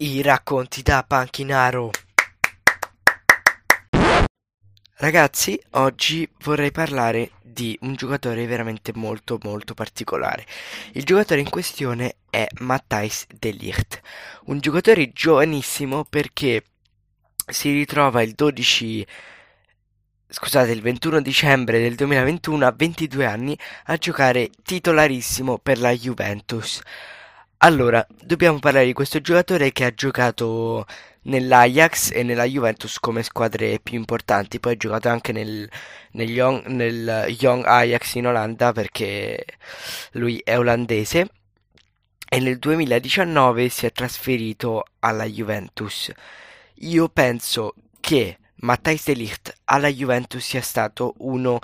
I racconti da Panchinaro. Ragazzi, oggi vorrei parlare di un giocatore veramente molto molto particolare. Il giocatore in questione è Matthijs de Ligt, un giocatore giovanissimo perché si ritrova il 12 scusate, il 21 dicembre del 2021 a 22 anni a giocare titolarissimo per la Juventus. Allora, dobbiamo parlare di questo giocatore che ha giocato nell'Ajax e nella Juventus come squadre più importanti, poi ha giocato anche nel, nel, young, nel Young Ajax in Olanda perché lui è olandese e nel 2019 si è trasferito alla Juventus. Io penso che Matthijs de Ligt alla Juventus sia stato uno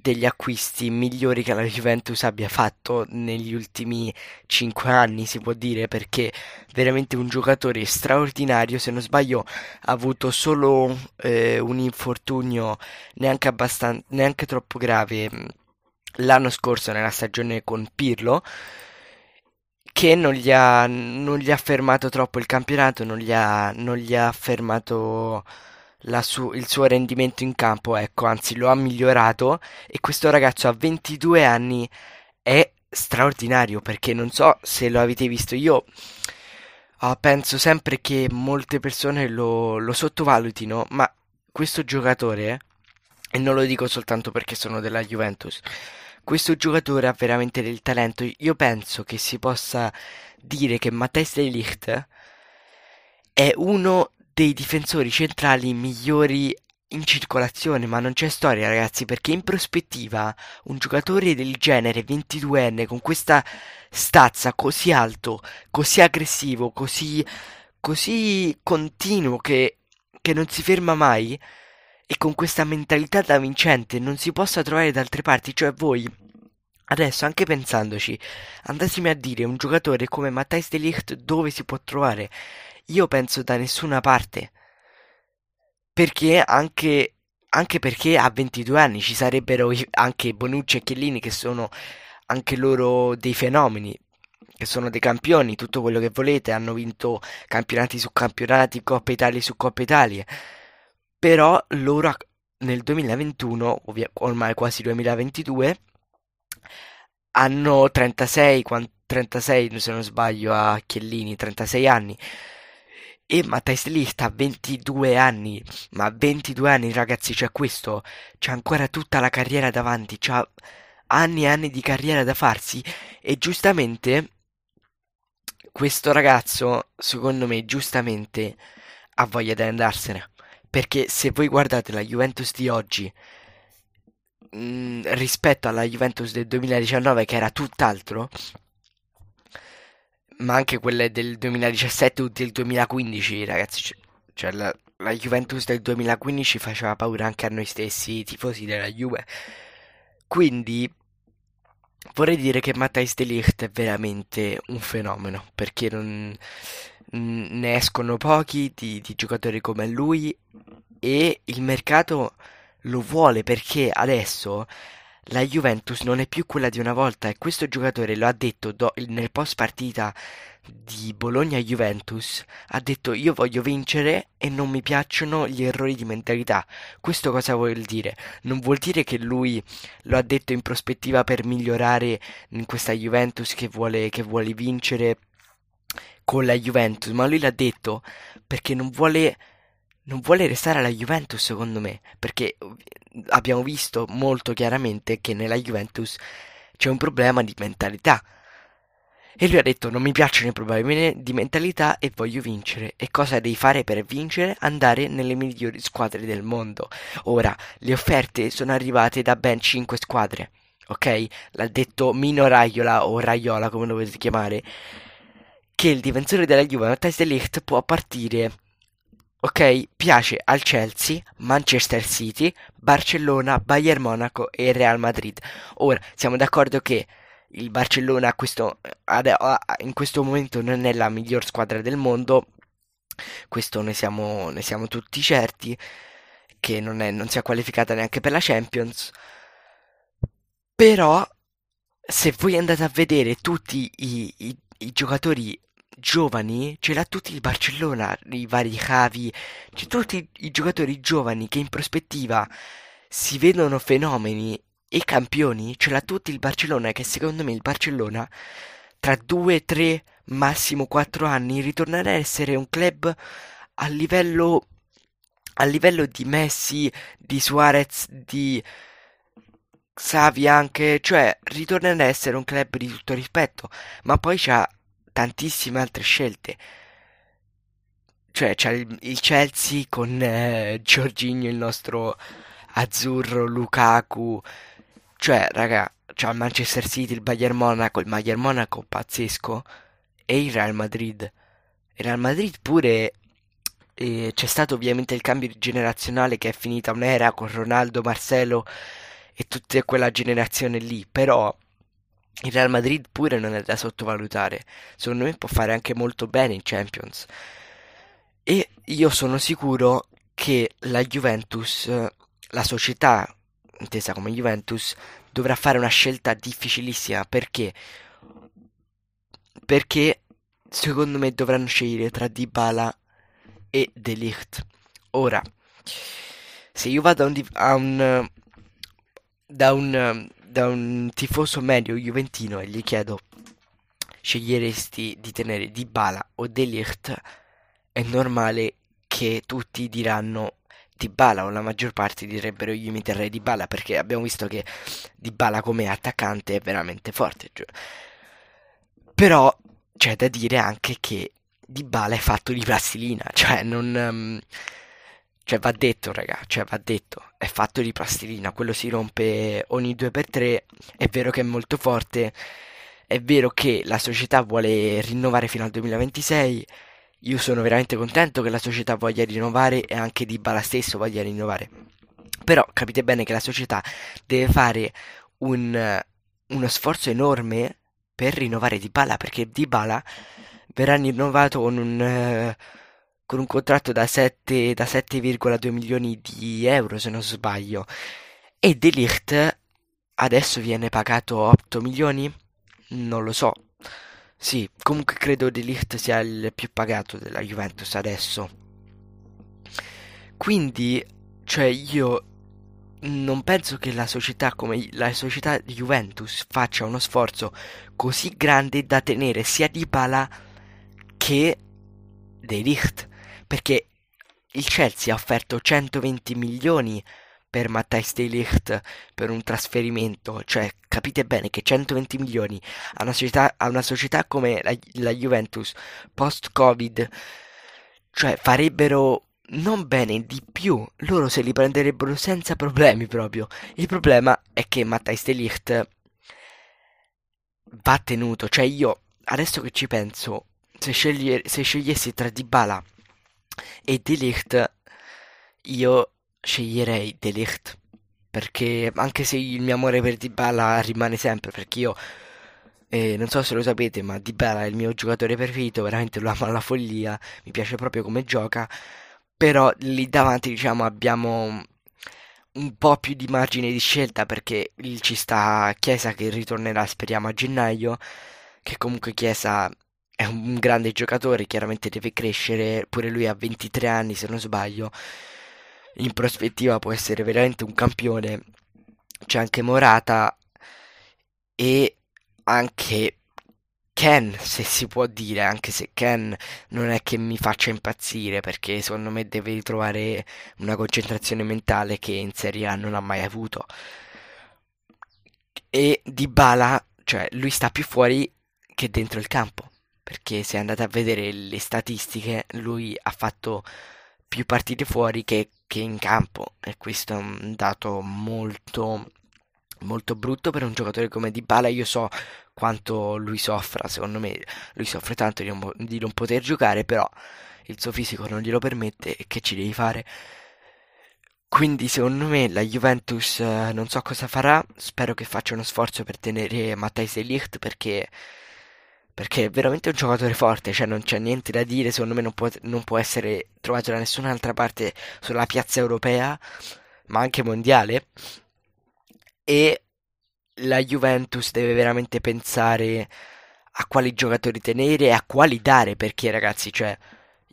degli acquisti migliori che la Juventus abbia fatto negli ultimi 5 anni, si può dire, perché veramente un giocatore straordinario, se non sbaglio ha avuto solo eh, un infortunio neanche, abbastanza, neanche troppo grave mm, l'anno scorso nella stagione con Pirlo che non gli ha, non gli ha fermato troppo il campionato, non gli ha, non gli ha fermato su- il suo rendimento in campo, ecco, anzi lo ha migliorato e questo ragazzo a 22 anni è straordinario perché non so se lo avete visto io. Uh, penso sempre che molte persone lo, lo sottovalutino, ma questo giocatore, e non lo dico soltanto perché sono della Juventus, questo giocatore ha veramente del talento. Io penso che si possa dire che Matthijs de Ligt è uno dei difensori centrali migliori in circolazione, ma non c'è storia, ragazzi, perché in prospettiva un giocatore del genere 22enne con questa stazza così alto, così aggressivo, così così continuo che che non si ferma mai e con questa mentalità da vincente non si possa trovare da altre parti, cioè voi adesso anche pensandoci, andatemi a dire un giocatore come Matthijs de Ligt dove si può trovare? Io penso da nessuna parte. Perché anche, anche perché a 22 anni ci sarebbero anche Bonucci e Chiellini che sono anche loro dei fenomeni, che sono dei campioni, tutto quello che volete, hanno vinto campionati su campionati, Coppa Italia su Coppa Italia. Però loro nel 2021, ormai quasi 2022, hanno 36, 36 se non sbaglio a Chiellini, 36 anni e Matthijs Ligt ha 22 anni, ma 22 anni ragazzi, c'è questo, c'è ancora tutta la carriera davanti, c'ha anni e anni di carriera da farsi. E giustamente questo ragazzo, secondo me, giustamente ha voglia di andarsene, perché se voi guardate la Juventus di oggi mh, mm, rispetto alla Juventus del 2019 che era tutt'altro, ma anche quelle del 2017 o del 2015, ragazzi. Cioè, la, la, Juventus del 2015 faceva paura anche a noi stessi, tifosi della Juve. Quindi vorrei dire che Matthijs de Ligt è veramente un fenomeno, perché non, ne escono pochi di, di giocatori come lui e il mercato lo vuole perché adesso la Juventus non è più quella di una volta e questo giocatore lo ha detto do- nel post partita di Bologna-Juventus, ha detto io voglio vincere e non mi piacciono gli errori di mentalità. Questo cosa vuol dire? Non vuol dire che lui lo ha detto in prospettiva per migliorare in questa Juventus che vuole, che vuole vincere con la Juventus, ma lui l'ha detto perché non vuole non vuole restare alla Juventus secondo me, perché abbiamo visto molto chiaramente che nella Juventus c'è un problema di mentalità. E lui ha detto non mi piacciono i problemi di mentalità e voglio vincere. E cosa devi fare per vincere? Andare nelle migliori squadre del mondo. Ora, le offerte sono arrivate da ben 5 squadre. Ok? L'ha detto Mino Raiola o Raiola come lo volete chiamare. Che il difensore della Juve, Matthijs de Ligt, può partire Ok, piace al Chelsea, Manchester City, Barcellona, Bayern Monaco e Real Madrid. Ora, siamo d'accordo che il Barcellona questo, in questo momento non è la miglior squadra del mondo, questo ne siamo, ne siamo tutti certi, che non, è, non si è qualificata neanche per la Champions. Però, se voi andate a vedere tutti i, i, i giocatori giovani l'ha tutti il Barcellona, i vari Javi, c'è tutti i giocatori giovani che in prospettiva si vedono fenomeni e campioni, ce l'ha tutti il Barcellona, che secondo me il Barcellona tra due, tre, massimo quattro anni ritornerà a essere un club a livello a livello di Messi, di Suarez, di Xavi anche, cioè ritornerà a essere un club di tutto rispetto, ma poi c'ha tantissime altre scelte. Cioè c'è il, il Chelsea con eh, Giorginio, il nostro azzurro, Lukaku, cioè raga, c'ha il Manchester City, il Bayern Monaco, il Bayern Monaco pazzesco e il Real Madrid. Il Real Madrid pure eh, c'è stato ovviamente il cambio generazionale che è finita un'era con Ronaldo, Marcelo e tutta quella generazione lì, però il Real Madrid pure non è da sottovalutare. Secondo me può fare anche molto bene in Champions. E io sono sicuro che la Juventus, la società intesa come Juventus, dovrà fare una scelta difficilissima perché perché secondo me dovranno scegliere tra Dybala e De Ligt. Ora, se io vado a un, a un da un da un tifoso medio juventino e gli chiedo sceglieresti di tenere Dybala o De Ligt, è normale che tutti diranno Dybala o la maggior parte direbbero io mi terrei Dybala perché abbiamo visto che Dybala come attaccante è veramente forte. Però c'è da dire anche che Dybala è fatto di plastilina, cioè non... Um, cioè va detto, raga, cioè va detto, è fatto di plastilina, quello si rompe ogni 2x3, è vero che è molto forte, è vero che la società vuole rinnovare fino al 2026, io sono veramente contento che la società voglia rinnovare e anche Di Bala stesso voglia rinnovare. Però capite bene che la società deve fare un, uno sforzo enorme per rinnovare Di Bala perché Di Bala verrà rinnovato con un, con un contratto da, 7, da 7,2 milioni di euro se non sbaglio e De Ligt adesso viene pagato 8 milioni? Non lo so, sì, comunque credo De Ligt sia il più pagato della Juventus adesso. Quindi, cioè io non penso che la società come la società di Juventus faccia uno sforzo così grande da tenere sia di Pala che De Ligt, perché il Chelsea ha offerto 120 milioni per Matthijs de Ligt per un trasferimento, cioè capite bene che 120 milioni a una società, a una società come la, la Juventus post-Covid, cioè farebbero non bene di più, loro se li prenderebbero senza problemi proprio. Il problema è che Matthijs de Ligt va tenuto, cioè io adesso che ci penso, se, sceglie, se scegliessi tra Dybala e De Ligt, io sceglierei De Ligt perché anche se il mio amore per Dybala rimane sempre perché io eh, non so se lo sapete ma Dybala è il mio giocatore preferito veramente lo amo alla follia mi piace proprio come gioca però lì davanti diciamo abbiamo un po' più di margine di scelta perché ci sta Chiesa che ritornerà speriamo a gennaio che comunque Chiesa è un grande giocatore chiaramente deve crescere pure lui ha 23 anni se non sbaglio in prospettiva può essere veramente un campione. C'è anche Morata e anche Ken, se si può dire, anche se Ken non è che mi faccia impazzire perché secondo me deve ritrovare una concentrazione mentale che in Serie A non ha mai avuto. E Di Bala, cioè lui sta più fuori che dentro il campo, perché se andate a vedere le statistiche, lui ha fatto più partite fuori che che in campo. E questo è un dato molto molto brutto per un giocatore come Dybala. Io so quanto lui soffra secondo me lui soffre tanto di non, di non poter giocare però il suo fisico non glielo permette e che ci devi fare? Quindi secondo me la Juventus eh, non so cosa farà. Spero che faccia uno sforzo per tenere Matthijs de Ligt perché perché è veramente un giocatore forte, cioè non c'è niente da dire, secondo me non può, non può essere trovato da nessun'altra parte sulla piazza europea, ma anche mondiale. E la Juventus deve veramente pensare a quali giocatori tenere e a quali dare, perché ragazzi, cioè,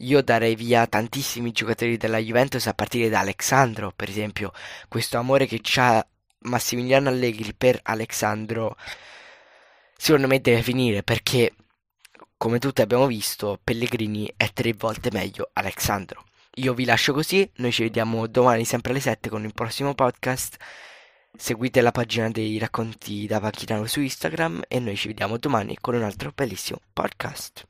io darei via tantissimi giocatori della Juventus a partire da Alexandro, per esempio, questo amore che c'ha Massimiliano Allegri per Alexandro, secondo me deve finire perché, come tutti abbiamo visto, Pellegrini è tre volte meglio Alexandro. Io vi lascio così, noi ci vediamo domani sempre alle 7 con il prossimo podcast. Seguite la pagina dei racconti da Panchinaro su Instagram e noi ci vediamo domani con un altro bellissimo podcast.